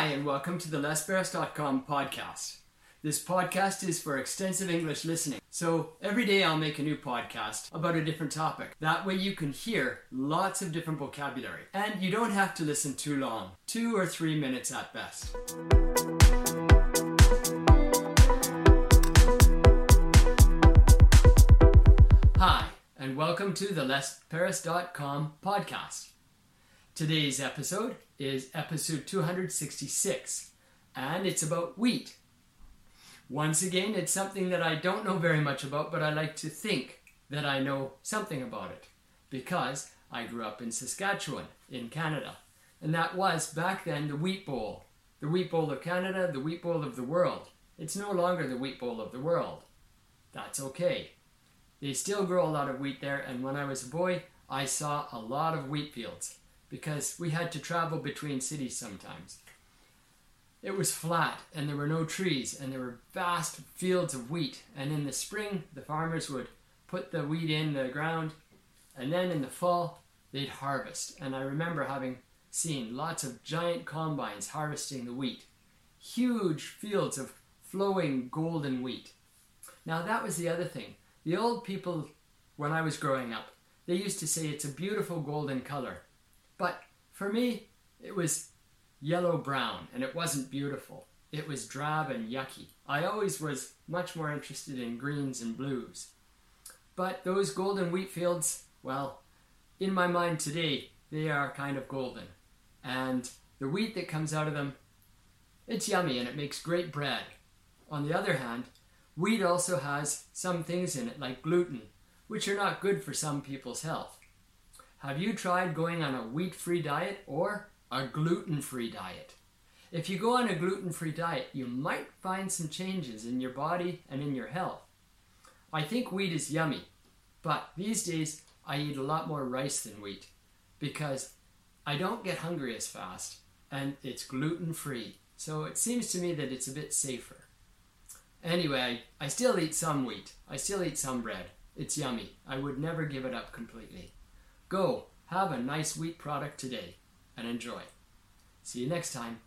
Hi, and welcome to the LesPerras.com podcast. This podcast is for extensive English listening. So every day I'll make a new podcast about a different topic. That way you can hear lots of different vocabulary. And you don't have to listen too long, two or three minutes at best. Hi, and welcome to the LesPerras.com podcast. Today's episode is episode 266, and it's about wheat. Once again, it's something that I don't know very much about, but I like to think that I know something about it because I grew up in Saskatchewan, in Canada, and that was back then the Wheat Bowl. The Wheat Bowl of Canada, the Wheat Bowl of the world. It's no longer the Wheat Bowl of the world. That's okay. They still grow a lot of wheat there, and when I was a boy, I saw a lot of wheat fields because we had to travel between cities sometimes. It was flat and there were no trees and there were vast fields of wheat. And in the spring, the farmers would put the wheat in the ground and then in the fall, they'd harvest. And I remember having seen lots of giant combines harvesting the wheat, huge fields of flowing golden wheat. Now, that was the other thing. The old people, when I was growing up, they used to say it's a beautiful golden color. But for me, it was yellow brown and it wasn't beautiful. It was drab and yucky. I always was much more interested in greens and blues. But those golden wheat fields, well, in my mind today, they are kind of golden. And the wheat that comes out of them, it's yummy and it makes great bread. On the other hand, wheat also has some things in it like gluten, which are not good for some people's health. Have you tried going on a wheat free diet or a gluten free diet? If you go on a gluten free diet, you might find some changes in your body and in your health. I think wheat is yummy, but these days I eat a lot more rice than wheat because I don't get hungry as fast and it's gluten free. So it seems to me that it's a bit safer. Anyway, I still eat some wheat. I still eat some bread. It's yummy. I would never give it up completely. Go, have a nice wheat product today and enjoy. See you next time.